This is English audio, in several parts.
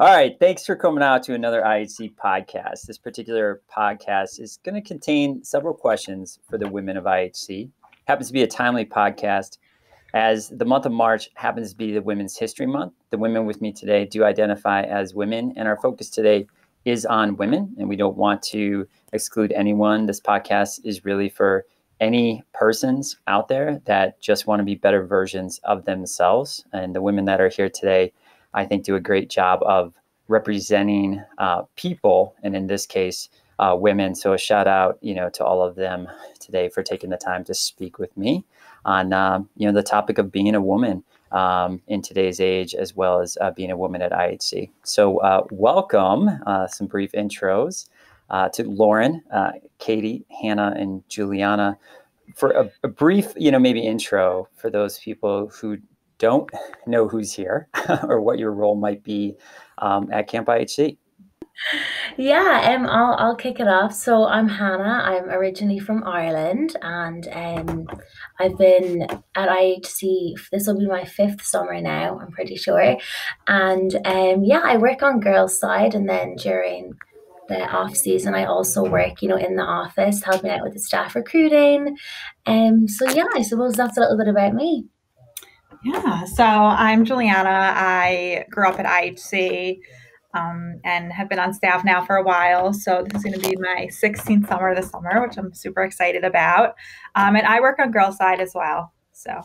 All right. Thanks for coming out to another IHC podcast. This particular podcast is going to contain several questions for the women of IHC. Happens to be a timely podcast as the month of March happens to be the Women's History Month. The women with me today do identify as women, and our focus today is on women, and we don't want to exclude anyone. This podcast is really for any persons out there that just want to be better versions of themselves. And the women that are here today I think, do a great job of representing uh, people, and in this case, uh, women. So a shout out, you know, to all of them today for taking the time to speak with me on, uh, you know, the topic of being a woman um, in today's age, as well as uh, being a woman at IHC. So uh, welcome. Uh, some brief intros to Lauren, Katie, Hannah, and Juliana. For a, a brief, you know, maybe intro for those people who don't know who's here or what your role might be um, at Camp IHC. Yeah, um, I'll I'll kick it off. So I'm Hannah. I'm originally from Ireland, and um, I've been at IHC. This will be my fifth summer now. I'm pretty sure, and um, yeah, I work on girls' side, and then during the off season, I also work, you know, in the office, helping out with the staff recruiting. Um, so yeah, I suppose that's a little bit about me. Yeah, so I'm Juliana. I grew up at IHC um, and have been on staff now for a while. So this is going to be my 16th summer this summer, which I'm super excited about. Um, and I work on girl side as well. So.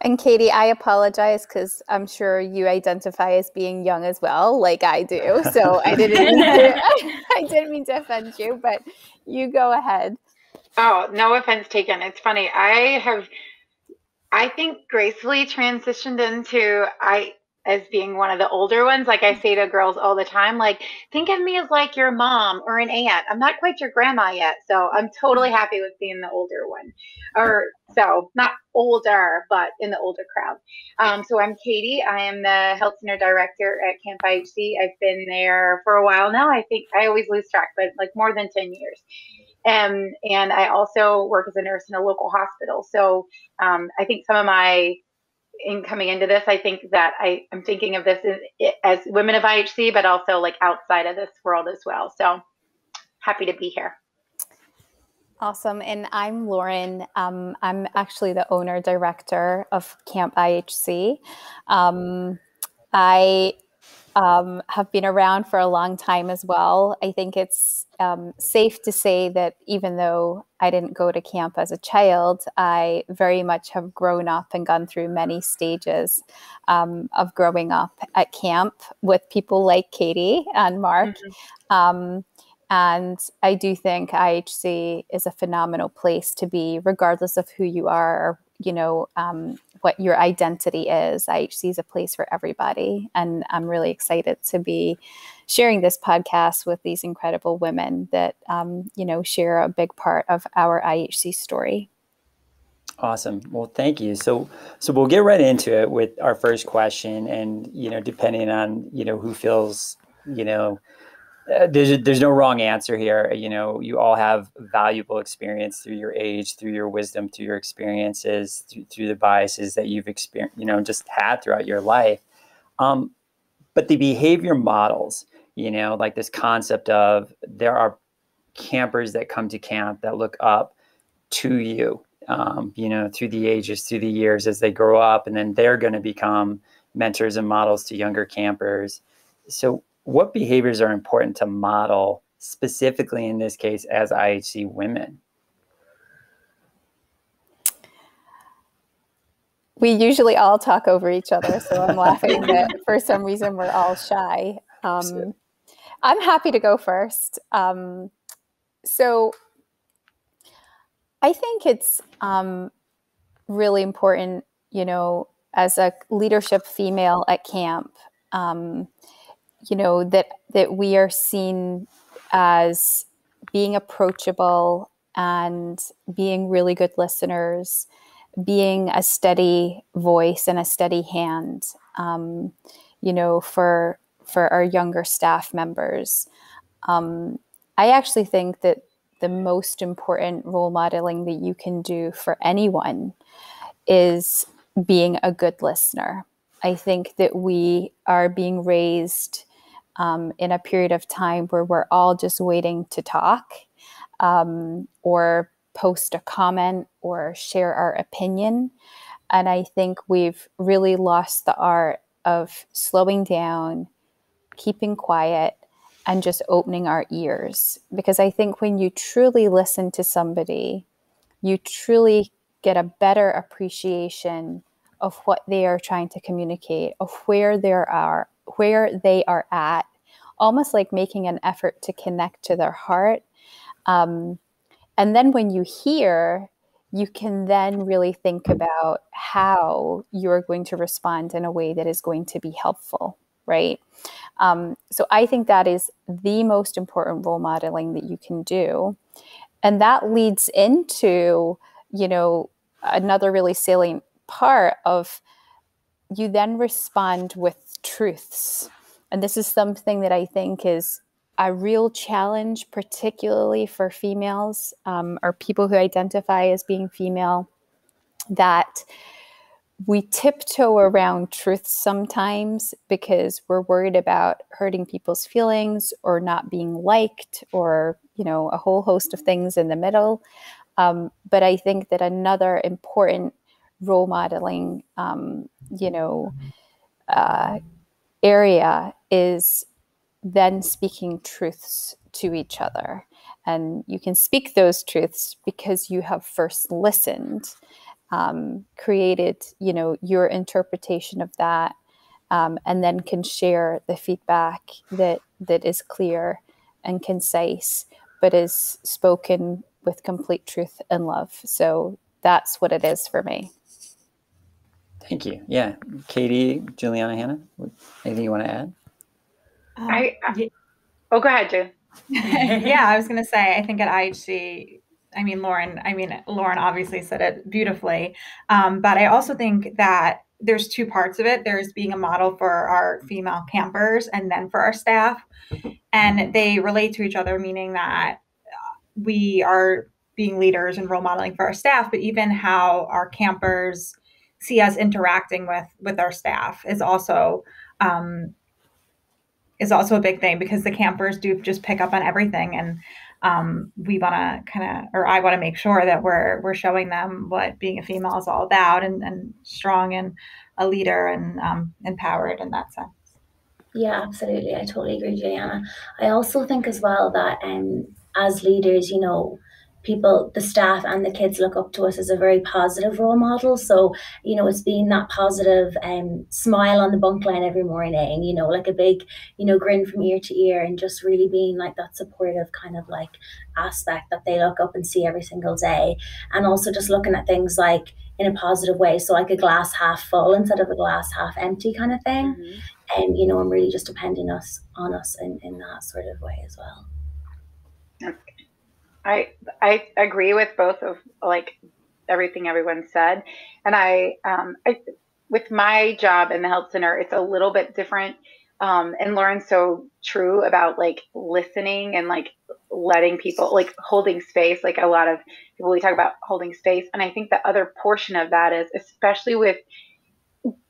And Katie, I apologize because I'm sure you identify as being young as well, like I do. So I didn't mean to, I didn't mean to offend you, but you go ahead. Oh, no offense taken. It's funny. I have I think gracefully transitioned into I as being one of the older ones. Like I say to girls all the time, like think of me as like your mom or an aunt. I'm not quite your grandma yet, so I'm totally happy with being the older one, or so not older, but in the older crowd. Um, so I'm Katie. I am the health center director at Camp IHC. I've been there for a while now. I think I always lose track, but like more than ten years. Um, and I also work as a nurse in a local hospital. So um, I think some of my in coming into this, I think that I am thinking of this as, as women of IHC, but also like outside of this world as well. So happy to be here. Awesome. And I'm Lauren. Um, I'm actually the owner director of Camp IHC. Um, I um, have been around for a long time as well. I think it's um, safe to say that even though I didn't go to camp as a child, I very much have grown up and gone through many stages um, of growing up at camp with people like Katie and Mark. Mm-hmm. Um, and I do think IHC is a phenomenal place to be, regardless of who you are you know um, what your identity is. Ihc is a place for everybody and i'm really excited to be sharing this podcast with these incredible women that um, you know share a big part of our ihc story. Awesome. Well thank you. So so we'll get right into it with our first question and you know depending on you know who feels you know there's there's no wrong answer here. You know, you all have valuable experience through your age, through your wisdom, through your experiences, through, through the biases that you've experienced, you know, just had throughout your life. Um, but the behavior models, you know, like this concept of there are campers that come to camp that look up to you, um, you know, through the ages, through the years as they grow up, and then they're going to become mentors and models to younger campers. So what behaviors are important to model specifically in this case as IHC women? We usually all talk over each other, so I'm laughing that for some reason we're all shy. Um, I'm happy to go first. Um, so I think it's um, really important, you know, as a leadership female at camp, um, you know that that we are seen as being approachable and being really good listeners being a steady voice and a steady hand um, you know for for our younger staff members. Um, i actually think that the most important role modeling that you can do for anyone is being a good listener. I think that we are being raised um, in a period of time where we're all just waiting to talk um, or post a comment or share our opinion. And I think we've really lost the art of slowing down, keeping quiet, and just opening our ears. Because I think when you truly listen to somebody, you truly get a better appreciation of what they are trying to communicate, of where they are, where they are at, almost like making an effort to connect to their heart. Um, and then when you hear, you can then really think about how you're going to respond in a way that is going to be helpful, right? Um, so I think that is the most important role modeling that you can do. And that leads into, you know, another really salient part of you then respond with truths. And this is something that I think is a real challenge, particularly for females um, or people who identify as being female, that we tiptoe around truth sometimes because we're worried about hurting people's feelings or not being liked or you know a whole host of things in the middle um, but i think that another important role modeling um, you know uh, area is then speaking truths to each other. And you can speak those truths because you have first listened, um, created, you know, your interpretation of that, um, and then can share the feedback that that is clear and concise, but is spoken with complete truth and love. So that's what it is for me. Thank you. Yeah, Katie, Juliana, Hannah, anything you want to add? Um, I, I oh, go ahead, June. yeah, I was going to say, I think at IHC, I mean, Lauren, I mean, Lauren obviously said it beautifully. Um, but I also think that there's two parts of it. There's being a model for our female campers and then for our staff. And they relate to each other, meaning that we are being leaders and role modeling for our staff, but even how our campers see us interacting with with our staff is also um, is also a big thing because the campers do just pick up on everything and um, we want to kind of or i want to make sure that we're we're showing them what being a female is all about and, and strong and a leader and um, empowered in that sense. Yeah absolutely. I totally agree juliana. I also think as well that um, as leaders you know people, the staff and the kids look up to us as a very positive role model. So, you know, it's being that positive um, smile on the bunk line every morning, you know, like a big, you know, grin from ear to ear and just really being like that supportive kind of like aspect that they look up and see every single day. And also just looking at things like in a positive way. So like a glass half full instead of a glass half empty kind of thing. Mm-hmm. And, you know, I'm really just depending us on us in, in that sort of way as well. I I agree with both of like everything everyone said, and I um I with my job in the health center, it's a little bit different. Um, and Lauren's so true about like listening and like letting people like holding space. Like a lot of people we talk about holding space, and I think the other portion of that is especially with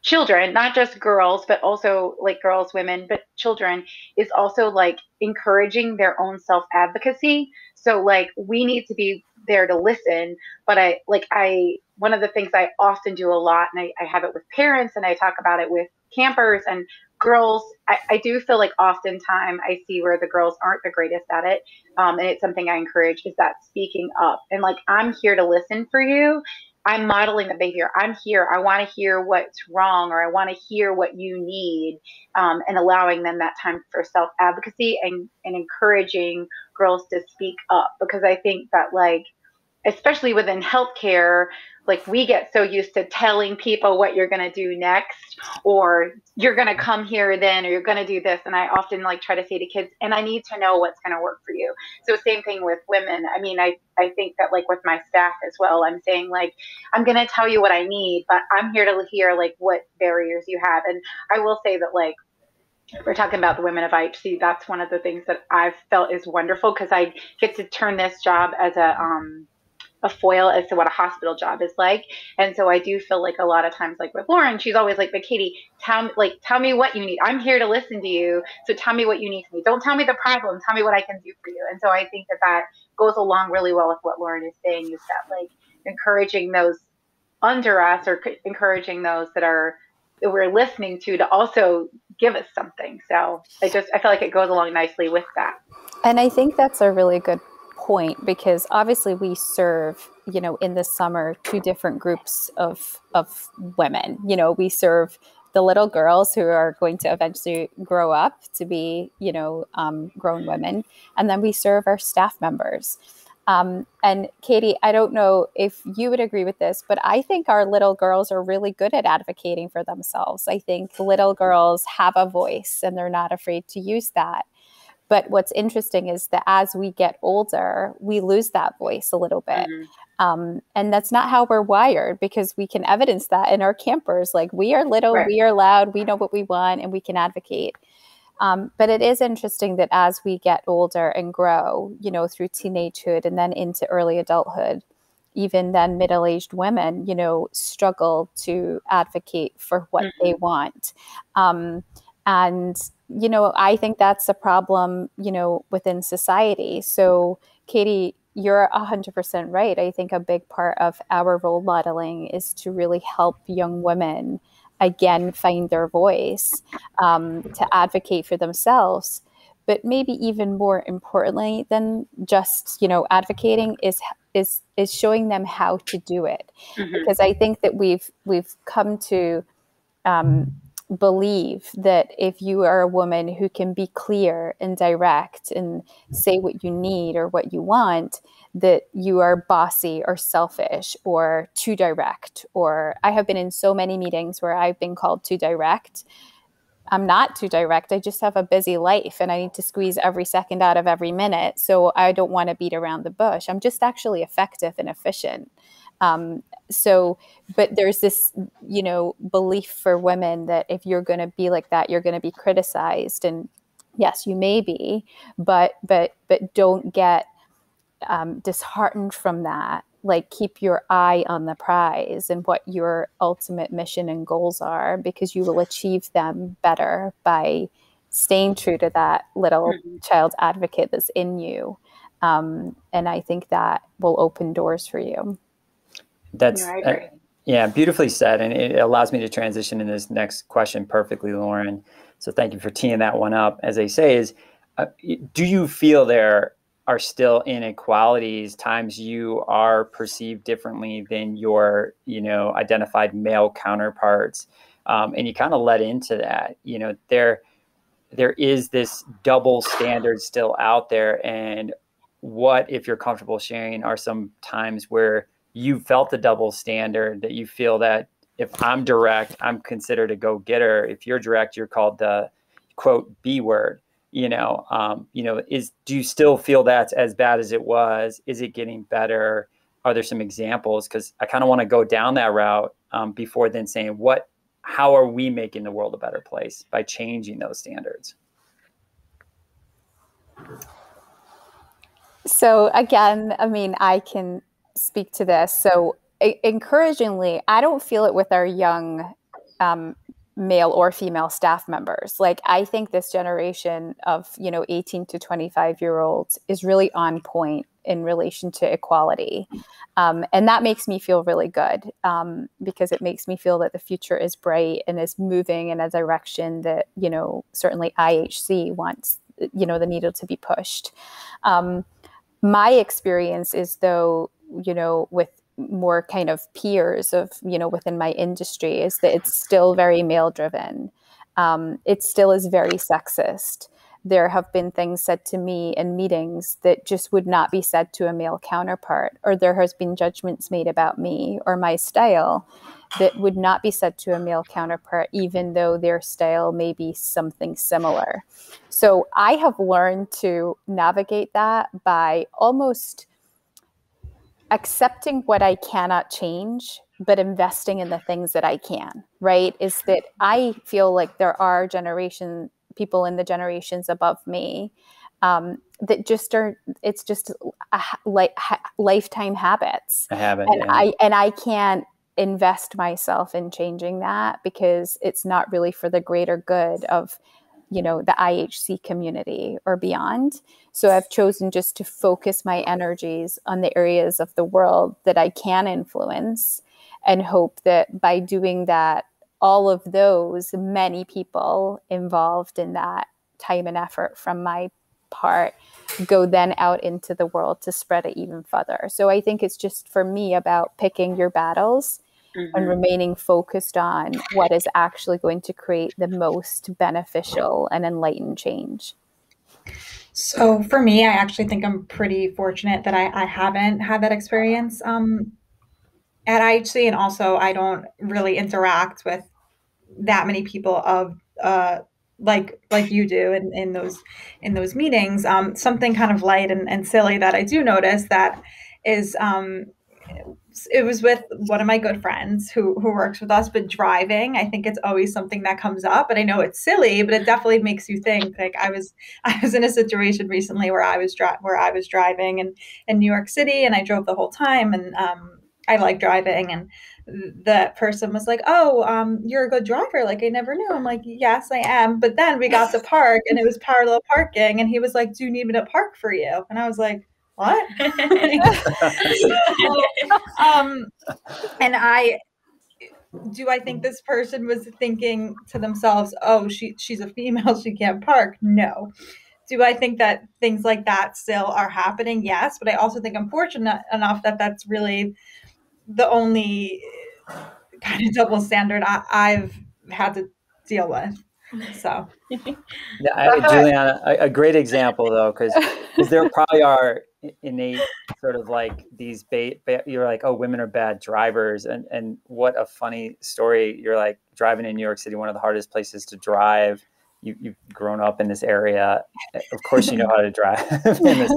children, not just girls, but also like girls, women, but children, is also like encouraging their own self advocacy. So like we need to be there to listen. But I like I one of the things I often do a lot, and I, I have it with parents and I talk about it with campers and girls. I, I do feel like oftentimes I see where the girls aren't the greatest at it. Um, and it's something I encourage is that speaking up and like I'm here to listen for you I'm modeling the behavior. I'm here. I want to hear what's wrong or I want to hear what you need um, and allowing them that time for self advocacy and, and encouraging girls to speak up because I think that, like, especially within healthcare, like we get so used to telling people what you're going to do next or you're going to come here then or you're going to do this and i often like try to say to kids and i need to know what's going to work for you so same thing with women i mean i i think that like with my staff as well i'm saying like i'm going to tell you what i need but i'm here to hear like what barriers you have and i will say that like we're talking about the women of IHC. That's one of the things that I've felt is wonderful because I get to turn this job as a um, a foil as to what a hospital job is like. And so I do feel like a lot of times, like with Lauren, she's always like, "But Katie, tell me, like, tell me what you need. I'm here to listen to you. So tell me what you need from me. Don't tell me the problem. Tell me what I can do for you." And so I think that that goes along really well with what Lauren is saying. Is that like encouraging those under us or encouraging those that are that we're listening to to also give us something. So I just I feel like it goes along nicely with that. And I think that's a really good point because obviously we serve you know in the summer two different groups of of women. You know we serve the little girls who are going to eventually grow up to be you know um, grown women and then we serve our staff members. Um, and katie i don't know if you would agree with this but i think our little girls are really good at advocating for themselves. I think little girls have a voice and they're not afraid to use that but what's interesting is that as we get older, we lose that voice a little bit. Mm-hmm. Um, and that's not how we're wired because we can evidence that in our campers. Like we are little, right. we are loud, we know what we want, and we can advocate. Um, but it is interesting that as we get older and grow, you know, through teenagehood and then into early adulthood, even then middle aged women, you know, struggle to advocate for what mm-hmm. they want. Um, and you know i think that's a problem you know within society. So katie you're 100% right. I think a big part of our role modeling is to really help young women again find their voice um, to advocate for themselves. But maybe even more importantly than just you know advocating is is is showing them how to do it. Mm-hmm. because i think that we've we've come to um, believe that if you are a woman who can be clear and direct and say what you need or what you want, that you are bossy or selfish or too direct. Or I have been in so many meetings where I've been called too direct. I'm not too direct. I just have a busy life and I need to squeeze every second out of every minute. So I don't want to beat around the bush. I'm just actually effective and efficient. Um, so, but there's this, you know, belief for women that if you're going to be like that, you're going to be criticized. And yes, you may be, but but but don't get um, disheartened from that. Like keep your eye on the prize and what your ultimate mission and goals are, because you will achieve them better by staying true to that little mm-hmm. child advocate that's in you. Um, and I think that will open doors for you. That's uh, yeah, beautifully said, and it allows me to transition in this next question perfectly, Lauren. So thank you for teeing that one up. As they say, is uh, do you feel there are still inequalities? Times you are perceived differently than your you know identified male counterparts, um, and you kind of let into that. You know there there is this double standard still out there, and what if you're comfortable sharing are some times where you felt the double standard that you feel that if I'm direct, I'm considered a go getter. If you're direct, you're called the quote B word. You know, um, you know, is do you still feel that's as bad as it was? Is it getting better? Are there some examples? Because I kind of want to go down that route um, before then saying what, how are we making the world a better place by changing those standards? So again, I mean, I can speak to this. So, encouragingly, I don't feel it with our young um, male or female staff members. Like, I think this generation of, you know, 18 to 25 year olds is really on point in relation to equality. Um, and that makes me feel really good um, because it makes me feel that the future is bright and is moving in a direction that, you know, certainly IHC wants, you know, the needle to be pushed. Um, my experience is though you know, with more kind of peers of, you know, within my industry is that it's still very male driven. Um, it still is very sexist. There have been things said to me in meetings that just would not be said to a male counterpart, or there has been judgments made about me or my style that would not be said to a male counterpart, even though their style may be something similar. So I have learned to navigate that by almost accepting what I cannot change, but investing in the things that I can, right? Is that I feel like there are generation people in the generations above me um, that just are it's just a, like lifetime habits. A habit, and yeah. I and I can't invest myself in changing that because it's not really for the greater good of you know the IHC community or beyond. So I've chosen just to focus my energies on the areas of the world that I can influence and hope that by doing that all of those many people involved in that time and effort from my part go then out into the world to spread it even further. So I think it's just for me about picking your battles mm-hmm. and remaining focused on what is actually going to create the most beneficial and enlightened change. So for me, I actually think I'm pretty fortunate that I, I haven't had that experience um, at IHC, and also I don't really interact with that many people of uh, like like you do in, in those in those meetings. Um, something kind of light and, and silly that I do notice that is um, it was with one of my good friends who who works with us but driving i think it's always something that comes up and i know it's silly but it definitely makes you think like i was i was in a situation recently where i was dri- where i was driving in in new york city and i drove the whole time and um, i like driving and the person was like oh um, you're a good driver like i never knew. I'm like yes i am. But then we got to park and it was parallel parking and he was like do you need me to park for you? And i was like what? um, and I do I think this person was thinking to themselves, "Oh, she she's a female, she can't park." No. Do I think that things like that still are happening? Yes, but I also think I'm fortunate enough that that's really the only kind of double standard I, I've had to deal with. So, yeah, I, Juliana, a, a, great example though, because there probably are innate sort of like these bait, you're like oh women are bad drivers and and what a funny story you're like driving in new york city one of the hardest places to drive. You, you've grown up in this area. Of course you know how to drive in this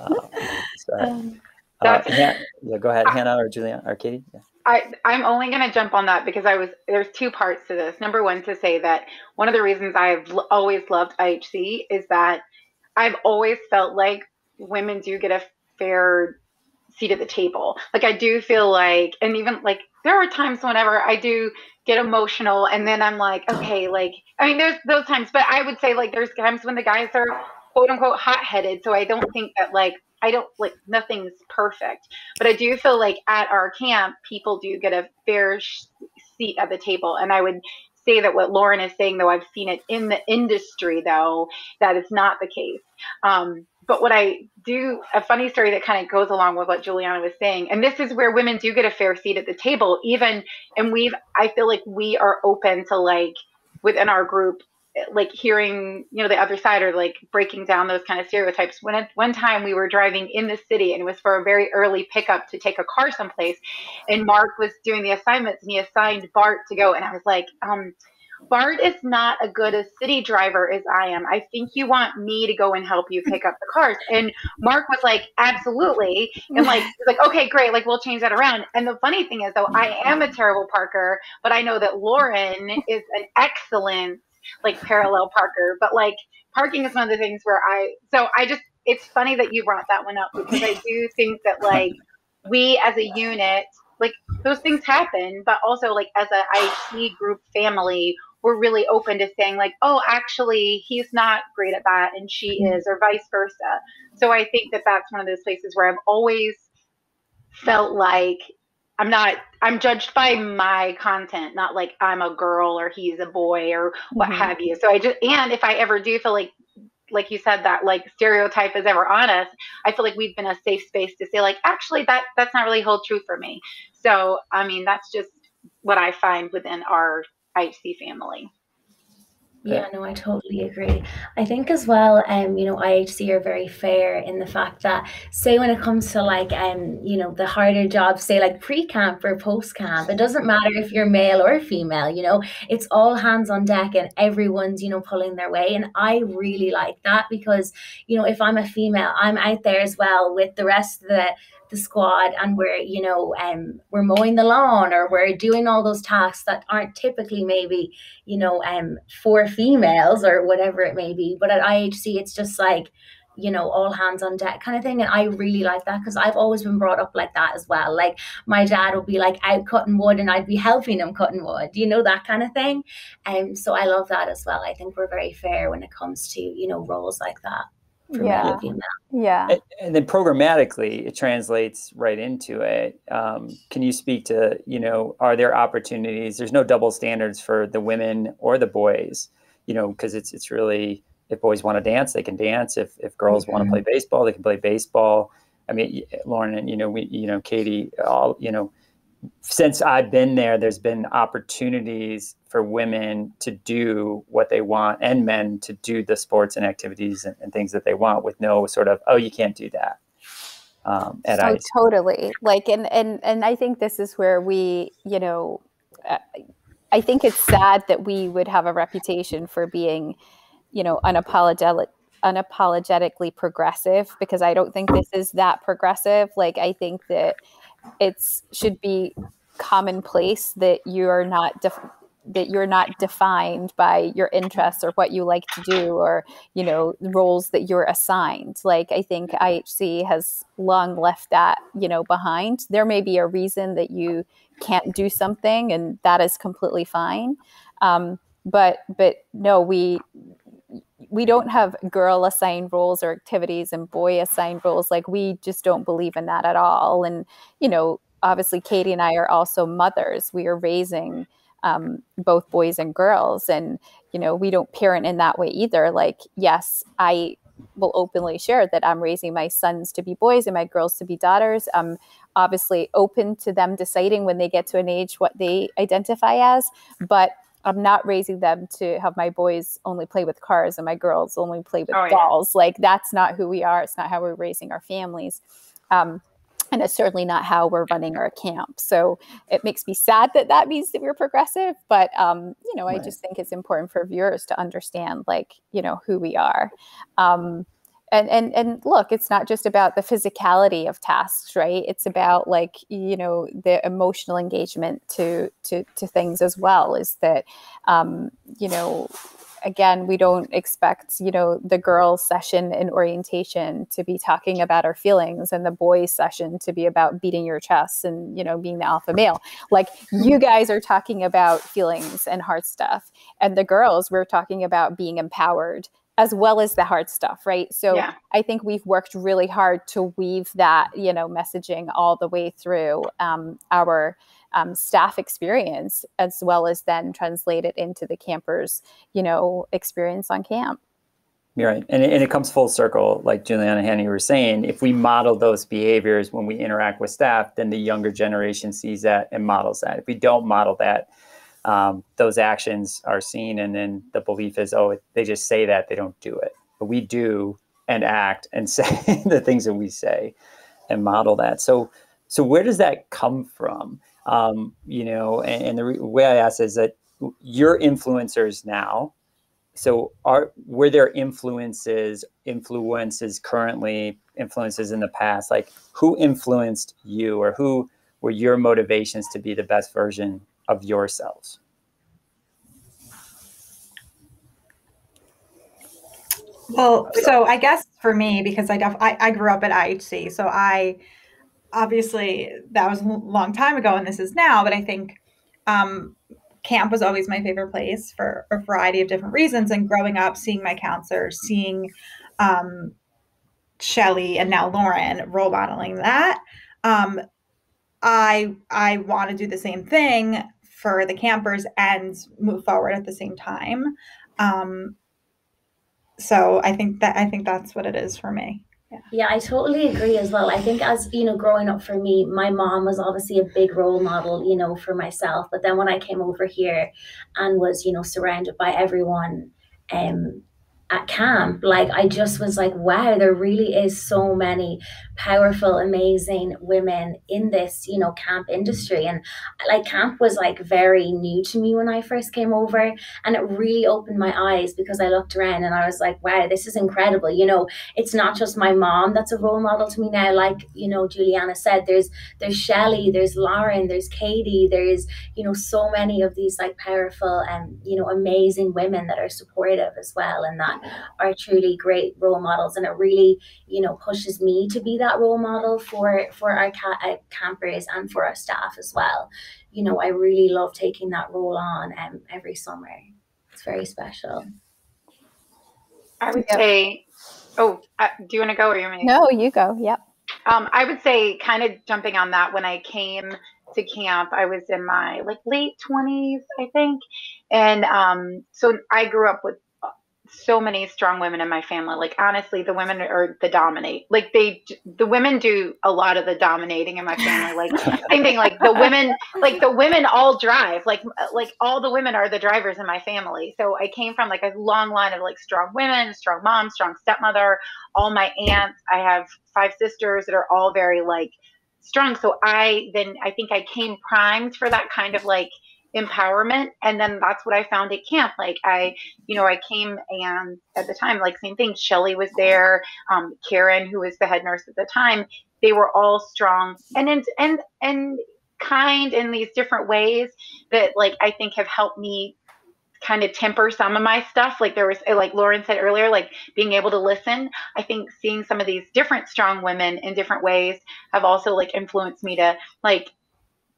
um, um, uh, yeah, go ahead. Hannah or juliana or katie? Yeah. I, I'm only going to jump on that because I was there's two parts to this. Number one, to say that one of the reasons I've l- always loved IHC is that I've always felt like women do get a fair seat at the table. Like I do feel like, and even like there are times whenever I do get emotional, and then I'm like, okay, like I mean, there's those times, but I would say like there's times when the guys are quote unquote hot headed. So I don't think that like I don't like nothing's perfect, but I do feel like at our camp people do get a fair sh- seat at the table, and I would say that what Lauren is saying, though I've seen it in the industry, though that is not the case. Um, but what I do, a funny story that kind of goes along with what Juliana was saying, and this is where women do get a fair seat at the table, even, and we've, I feel like we are open to like within our group, like hearing, you know, the other side or like breaking down those kind of stereotypes. When at one time we were driving in the city and it was for a very early pickup to take a car someplace, and Mark was doing the assignments and he assigned Bart to go, and I was like, um, Bart is not a good a city driver as I am. I think you want me to go and help you pick up the cars. And Mark was like, absolutely. And like, like, okay, great. Like, we'll change that around. And the funny thing is, though, I am a terrible parker, but I know that Lauren is an excellent, like, parallel parker. But like, parking is one of the things where I, so I just, it's funny that you brought that one up because I do think that, like, we as a unit, like those things happen, but also like as a IHC group family, we're really open to saying like, oh, actually, he's not great at that, and she mm-hmm. is, or vice versa. So I think that that's one of those places where I've always felt like I'm not I'm judged by my content, not like I'm a girl or he's a boy or what mm-hmm. have you. So I just and if I ever do feel like like you said that like stereotype is ever on us, I feel like we've been a safe space to say like actually that that's not really hold true for me. So I mean that's just what I find within our IHC family. Yeah, no, I totally agree. I think as well, um, you know, IHC are very fair in the fact that, say, when it comes to like, um, you know, the harder jobs, say like pre-camp or post-camp, it doesn't matter if you're male or female. You know, it's all hands on deck and everyone's, you know, pulling their way. And I really like that because, you know, if I'm a female, I'm out there as well with the rest of the the squad and we're you know um we're mowing the lawn or we're doing all those tasks that aren't typically maybe you know um for females or whatever it may be. But at IHC it's just like you know all hands on deck kind of thing. And I really like that because I've always been brought up like that as well. Like my dad would be like out cutting wood and I'd be helping him cutting wood you know that kind of thing. And um, so I love that as well. I think we're very fair when it comes to you know roles like that yeah. Yeah. And, and, then programmatically, it translates right into it. Um, can you speak to, you know, are there opportunities? There's no double standards for the women or the boys, you know, because it's it's really if boys want to dance, they can dance. If if girls mm-hmm. want to play baseball, they can play baseball. I mean, Lauren and you know, we, you know, Katie, all you know, since I've been there, there's been opportunities for women to do what they want and men to do the sports and activities and, and things that they want with no sort of, oh, you can't do that. Um, at so ICE. totally like, and, and, and I think this is where we, you know, uh, I think it's sad that we would have a reputation for being, you know, unapologetic, unapologetically progressive because I don't think this is that progressive. Like, I think that, it's should be commonplace that you're not def- that you're not defined by your interests or what you like to do or you know roles that you're assigned. Like i think ihc has long left that you know behind. There may be a reason that you can't do something and that is completely fine. Um, but but no we we don't have girl assigned roles or activities and boy assigned roles like we just don't believe in that at all. And you know obviously katie and i are also mothers. We are raising um, both boys and girls. And you know we don't parent in that way either. Like yes i will openly share that i'm raising my sons to be boys and my girls to be daughters. I'm obviously open to them deciding when they get to an age what they identify as. But I'm not raising them to have my boys only play with cars and my girls only play with oh, dolls. Yeah. Like that's not who we are. It's not how we're raising our families. Um, and it's certainly not how we're running our camp. So it makes me sad that that means that we're progressive. But um, you know, right. I just think it's important for viewers to understand, like, you know, who we are. Um, and and and look it's not just about the physicality of tasks right? It's about like you know the emotional engagement to to to things as well is that um you know again we don't expect you know the girls session in orientation to be talking about our feelings and the boys session to be about beating your chest and you know being the alpha male. Like you guys are talking about feelings and hard stuff. And the girls we're talking about being empowered as well as the hard stuff right so yeah. i think we've worked really hard to weave that you know messaging all the way through um, our um, staff experience as well as then translate it into the campers you know experience on camp You're right. And it, and it comes full circle, like Juliana and Hannah were saying. If we model those behaviors when we interact with staff, then the younger generation sees that and models that. If we don't model that, um, those actions are seen and then the belief is oh they just say that they don't do it. But we do and act and say the things that we say and model that. So so where does that come from? Um, you know and, and the re- way i ask is that you're influencers now so are were there influences influences currently influences in the past? Like who influenced you or who were your motivations to be the best version of yourselves? Well, so I guess for me, because I, def- I, I grew up at IHC, so I obviously that was a long time ago, and this is now. But I think um, camp was always my favorite place for a variety of different reasons. And growing up, seeing my counselor, seeing um, Shelly, and now Lauren role modeling that, um, I I want to do the same thing for the campers and move forward at the same time. Um, so I think that I think that's what it is for me. Yeah. yeah, I totally agree as well. I think as you know, growing up for me, my mom was obviously a big role model, you know, for myself. But then when I came over here and was, you know, surrounded by everyone, um, at camp. Like i just was like wow there really is so many powerful amazing women in this you know camp industry. And like camp was like very new to me when i first came over and it really opened my eyes because i looked around and i was like wow this is incredible. You know it's not just my mom that's a role model to me now. Like you know juliana said there's there's shelly there's lauren there's katie there's you know so many of these like powerful and you know amazing women that are supportive as well and that are truly great role models and it really you know pushes me to be that role model for for our ca- uh, campers and for our staff as well. You know i really love taking that role on um, every summer. It's very special. I would yep. say oh uh, do you want to go or you want no you go yep. Um, i would say kind of jumping on that when i came to camp i was in my like late 20s i think. And um, so i grew up with so many strong women in my family. Like honestly, the women are the dominate. Like they, the women do a lot of the dominating in my family. Like same thing. Like the women, like the women all drive. Like uh, like all the women are the drivers in my family. So I came from like a long line of like strong women, strong mom, strong stepmother. All my aunts. I have five sisters that are all very like strong. So I then I think I came primed for that kind of like empowerment. And then that's what i found at camp. Like i you know i came and at the time like same thing. Shelly was there um, karen who was the head nurse at the time. They were all strong and and and, and kind in these different ways that like i think have helped me kind of temper some of my stuff. Like there was like lauren said earlier like being able to listen. I think seeing some of these different strong women in different ways have also like influenced me to like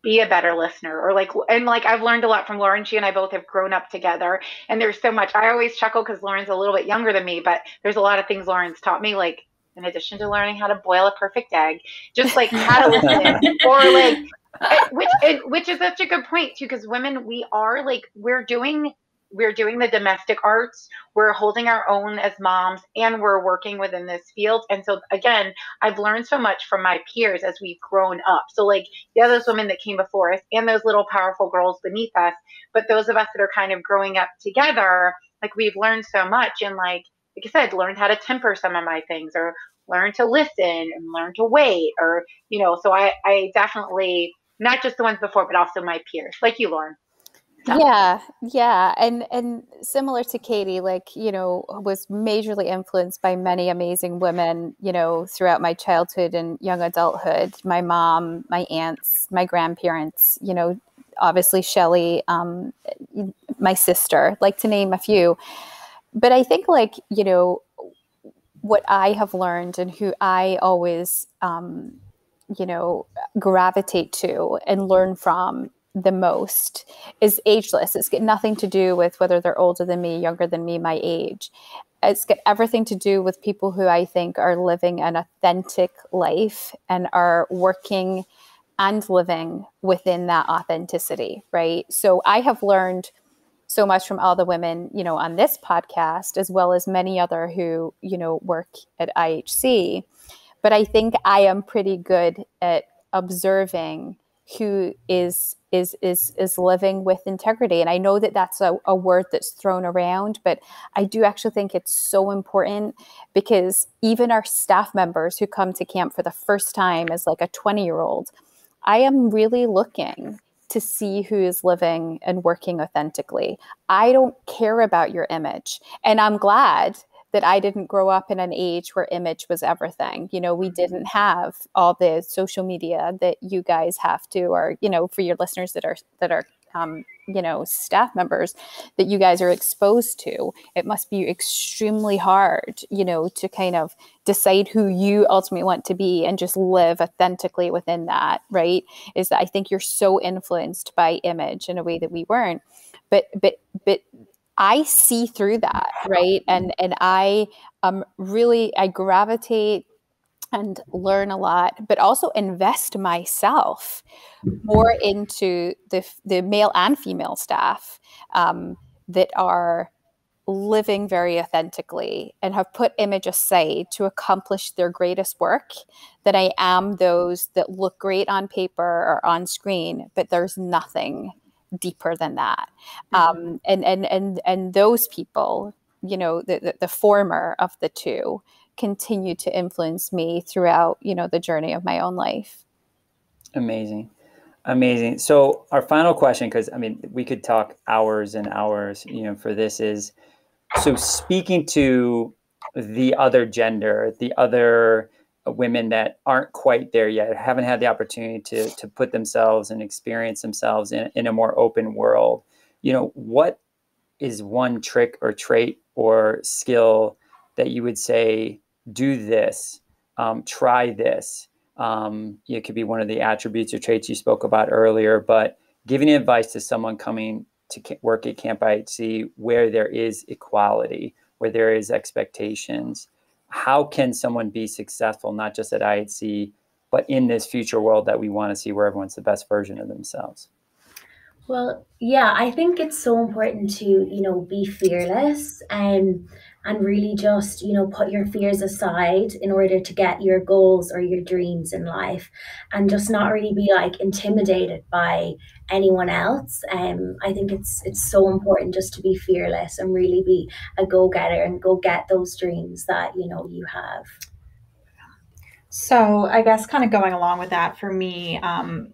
be a better listener or like and like I've learned a lot from Lauren. She and I both have grown up together and there's so much. I always chuckle because Lauren's a little bit younger than me, but there's a lot of things Lauren's taught me, like in addition to learning how to boil a perfect egg, just like how to listen or like eh, which which is such a good point too, because women we are like we're doing we're doing the domestic arts we're holding our own as moms and we're working within this field. And so again i've learned so much from my peers as we've grown up. So like yeah those women that came before us and those little powerful girls beneath us but those of us that are kind of growing up together like we've learned so much. And like like i said learned how to temper some of my things or learn to listen and learn to wait or you know so i i definitely not just the ones before but also my peers like you lauren yeah. Yeah and and similar to katie like you know was majorly influenced by many amazing women you know throughout my childhood and young adulthood my mom my aunts my grandparents you know obviously shelly um, my sister like to name a few. But i think like you know what i have learned and who i always um, you know gravitate to and learn from the most is ageless. It's got nothing to do with whether they're older than me, younger than me, my age. It's got everything to do with people who I think are living an authentic life and are working and living within that authenticity, right? So I have learned so much from all the women, you know, on this podcast, as well as many other who, you know, work at IHC. But I think I am pretty good at observing who is is is is living with integrity. And i know that that's a, a, word that's thrown around but i do actually think it's so important because even our staff members who come to camp for the first time as like a 20 year old i am really looking to see who is living and working authentically. I don't care about your image. And i'm glad that I didn't grow up in an age where image was everything. You know, we mm-hmm. didn't have all the social media that you guys have to, or you know, for your listeners that are that are um, you know staff members that you guys are exposed to it must be extremely hard you know to kind of decide who you ultimately want to be and just live authentically within that right is that i think you're so influenced by image in a way that we weren't but but but I see through that, right? And and I um really I gravitate and learn a lot, but also invest myself more into the the male and female staff um, that are living very authentically and have put image aside to accomplish their greatest work that I am those that look great on paper or on screen, but there's nothing deeper than that. Mm-hmm. Um, and and and and those people you know the, the, the former of the two continue to influence me throughout you know the journey of my own life amazing amazing so our final question because i mean we could talk hours and hours you know for this is so speaking to the other gender the other women that aren't quite there yet haven't had the opportunity to to put themselves and experience themselves in, in a more open world. You know what is one trick or trait or skill that you would say do this um, try this um, it could be one of the attributes or traits you spoke about earlier but giving advice to someone coming to work at camp ihc where there is equality where there is expectations how can someone be successful not just at ihc but in this future world that we want to see where everyone's the best version of themselves? Well, yeah, I think it's so important to, you know, be fearless and and really just, you know, put your fears aside in order to get your goals or your dreams in life and just not really be like intimidated by anyone else. Um I think it's it's so important just to be fearless and really be a go-getter and go get those dreams that, you know, you have. So, I guess kind of going along with that for me, um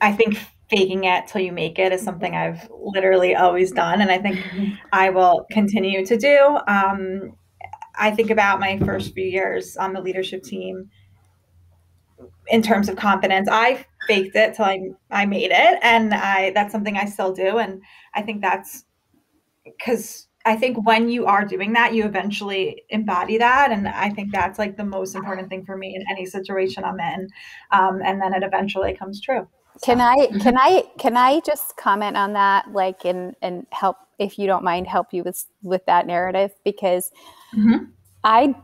I think faking it till you make it is something I've literally always done, and I think mm-hmm. I will continue to do. Um, I think about my first few years on the leadership team in terms of confidence. I faked it till I I made it, and I that's something I still do, and I think that's because I think when you are doing that, you eventually embody that. And I think that's like the most important thing for me in any situation I'm in. Um, and then it eventually comes true. Can I can I can I just comment on that like and and help if you don't mind help you with with that narrative because mm-hmm. I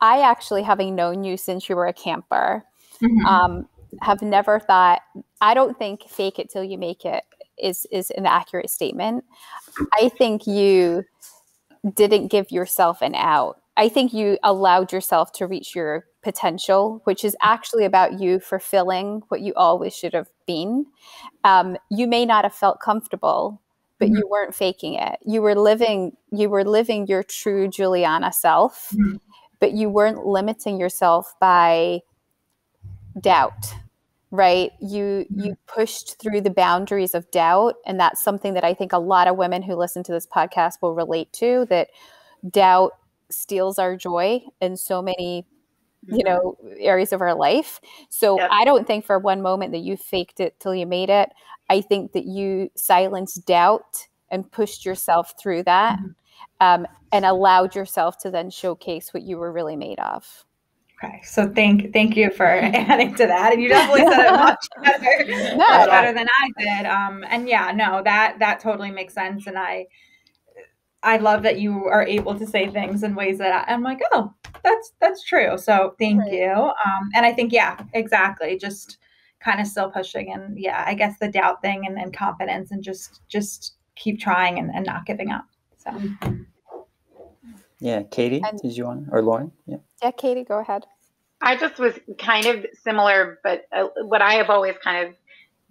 I actually having known you since you were a camper mm-hmm. um, have never thought I don't think fake it till you make it is is an accurate statement. I think you didn't give yourself an out. I think you allowed yourself to reach your potential, which is actually about you fulfilling what you always should have been. Um, you may not have felt comfortable, but mm-hmm. you weren't faking it. You were living. You were living your true Juliana self, mm-hmm. but you weren't limiting yourself by doubt right you mm-hmm. you pushed through the boundaries of doubt and that's something that i think a lot of women who listen to this podcast will relate to that doubt steals our joy in so many you mm-hmm. know areas of our life so yep. i don't think for one moment that you faked it till you made it i think that you silenced doubt and pushed yourself through that mm-hmm. um, and allowed yourself to then showcase what you were really made of okay so thank thank you for adding to that and you definitely said it much better, no, much better than i did um, and yeah no that that totally makes sense and i I love that you are able to say things in ways that I, am like, oh, that's that's true. So thank right. you. Um, and I think yeah, exactly. Just kind of still pushing and yeah, I guess the doubt thing and, and confidence and just just keep trying and, and not giving up. So. Yeah, Katie, and, did you want or Lauren? Yeah. Yeah, Katie, go ahead. I just was kind of similar, but uh, what I have always kind of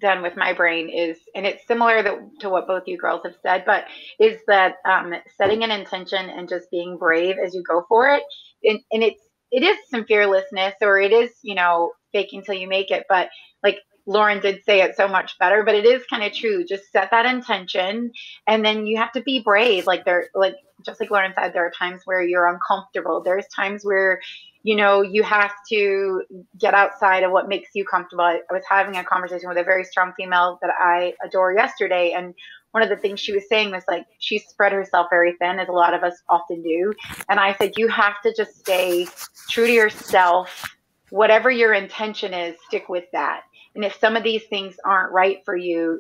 done with my brain is, and it's similar to, to what both you girls have said, but is that um, setting an intention and just being brave as you go for it. And, and it's, it is some fearlessness or it is, you know, fake until you make it. But like Lauren did say it so much better, but it is kind of true. Just set that intention and then you have to be brave. Like there, like just like Lauren said, there are times where you're uncomfortable. There's times where you know, you have to get outside of what makes you comfortable. I, I was having a conversation with a very strong female that I adore yesterday, and one of the things she was saying was like she spread herself very thin, as a lot of us often do. And I said, you have to just stay true to yourself. Whatever your intention is, stick with that. And if some of these things aren't right for you,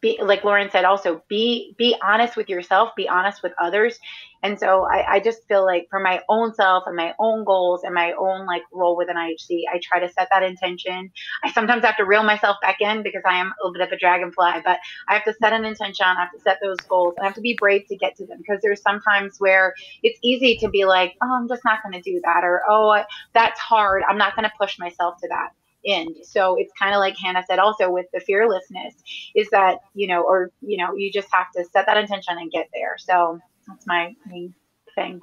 be like Lauren said also be be honest with yourself be honest with others. And so I, I just feel like for my own self and my own goals and my own like role within IHC I try to set that intention. I sometimes have to reel myself back in because I am a little bit of a dragonfly but I have to set an intention I have to set those goals and I have to be brave to get to them because there's sometimes where it's easy to be like oh I'm just not going to do that or oh that's hard I'm not going to push myself to that end. So it's kind of like Hannah said also with the fearlessness is that, you know, or, you know, you just have to set that intention and get there. So that's my main thing.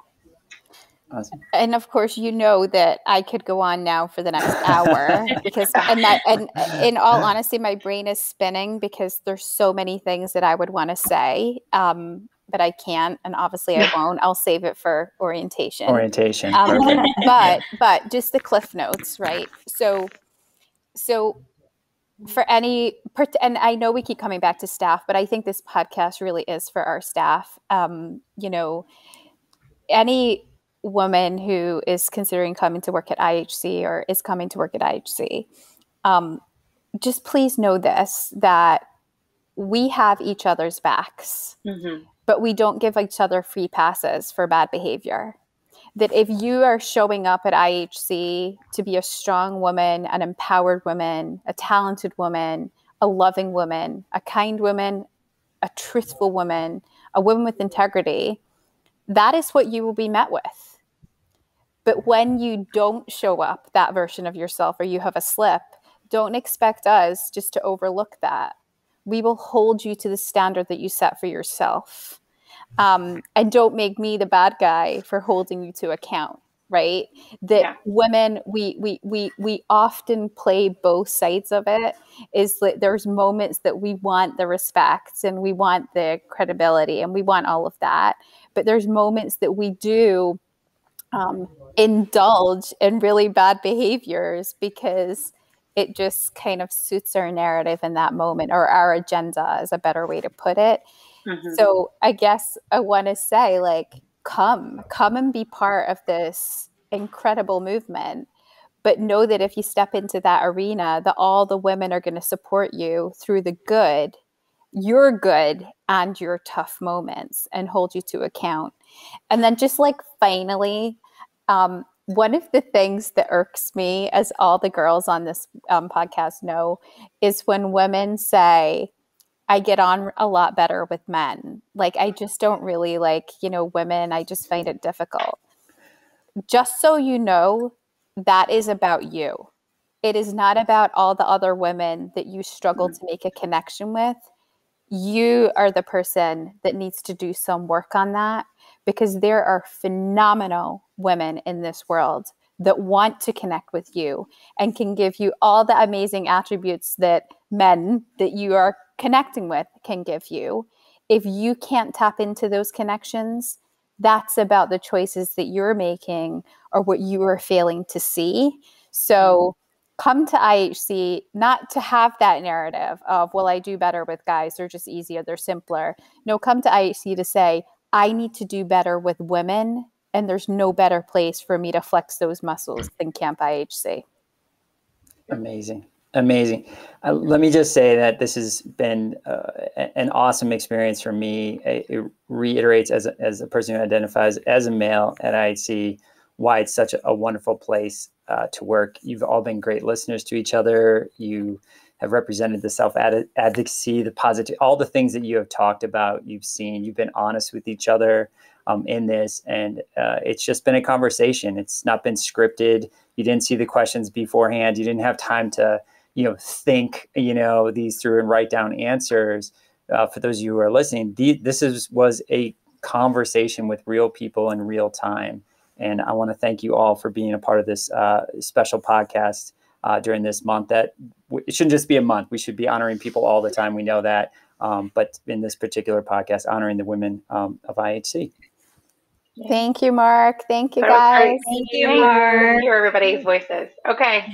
Awesome. And of course, you know that I could go on now for the next hour because, and that, and in all honesty, my brain is spinning because there's so many things that I would want to say, um, but I can't, and obviously I won't. I'll save it for orientation. Orientation. Um, but but just the cliff notes, right? So so for any and I know we keep coming back to staff, but I think this podcast really is for our staff. Um, you know, any woman who is considering coming to work at IHC or is coming to work at IHC, um, just please know this that we have each other's backs Mm-hmm. but we don't give each other free passes for bad behavior. That if you are showing up at IHC to be a strong woman, an empowered woman, a talented woman, a loving woman, a kind woman, a truthful woman, a woman with integrity, that is what you will be met with. But when you don't show up that version of yourself or you have a slip, don't expect us just to overlook that we will hold you to the standard that you set for yourself. Um, and don't make me the bad guy for holding you to account, right? That Yeah. women, we we we we often play both sides of it. Is that there's moments that we want the respect and we want the credibility and we want all of that, but there's moments that we do um, indulge in really bad behaviors because it just kind of suits our narrative in that moment or our agenda is a better way to put it. Mhm. So I guess I want to say, like, come, come and be part of this incredible movement. But know that if you step into that arena, that all the women are going to support you through the good, your good, and your tough moments and hold you to account. And then just like finally, um, one of the things that irks me, as all the girls on this um, podcast know, is when women say, I get on a lot better with men. Like, I just don't really like, you know, women. I just find it difficult. Just so you know, that is about you. It is not about all the other women that you struggle to make a connection with. You are the person that needs to do some work on that because there are phenomenal women in this world that want to connect with you and can give you all the amazing attributes that men that you are connecting with can give you. If you can't tap into those connections, that's about the choices that you're making or what you are failing to see. So mm-hmm. Come to IHC not to have that narrative of, well, I do better with guys, they're just easier, they're simpler. No, come to IHC to say, I need to do better with women, and there's no better place for me to flex those muscles than Camp IHC. Amazing. Amazing. Uh, let me just say that this has been uh, an awesome experience for me. It, it reiterates, as a, as a person who identifies as a male at IHC, why it's such a, wonderful place uh, to work. You've all been great listeners to each other. You have represented the self advocacy, the positive, all the things that you have talked about. You've seen. You've been honest with each other um, in this, and uh, it's just been a conversation. It's not been scripted. You didn't see the questions beforehand. You didn't have time to you know think you know these through and write down answers uh, for those of you who are listening the, this is was a conversation with real people in real time and i want to thank you all for being a part of this uh, special podcast uh, during this month that w- it shouldn't just be a month we should be honoring people all the time we know that um, but in this particular podcast honoring the women um, of ihc Thank you, Mark. Thank you, guys. Thank you, Thank Mark. Hear everybody's voices. Okay.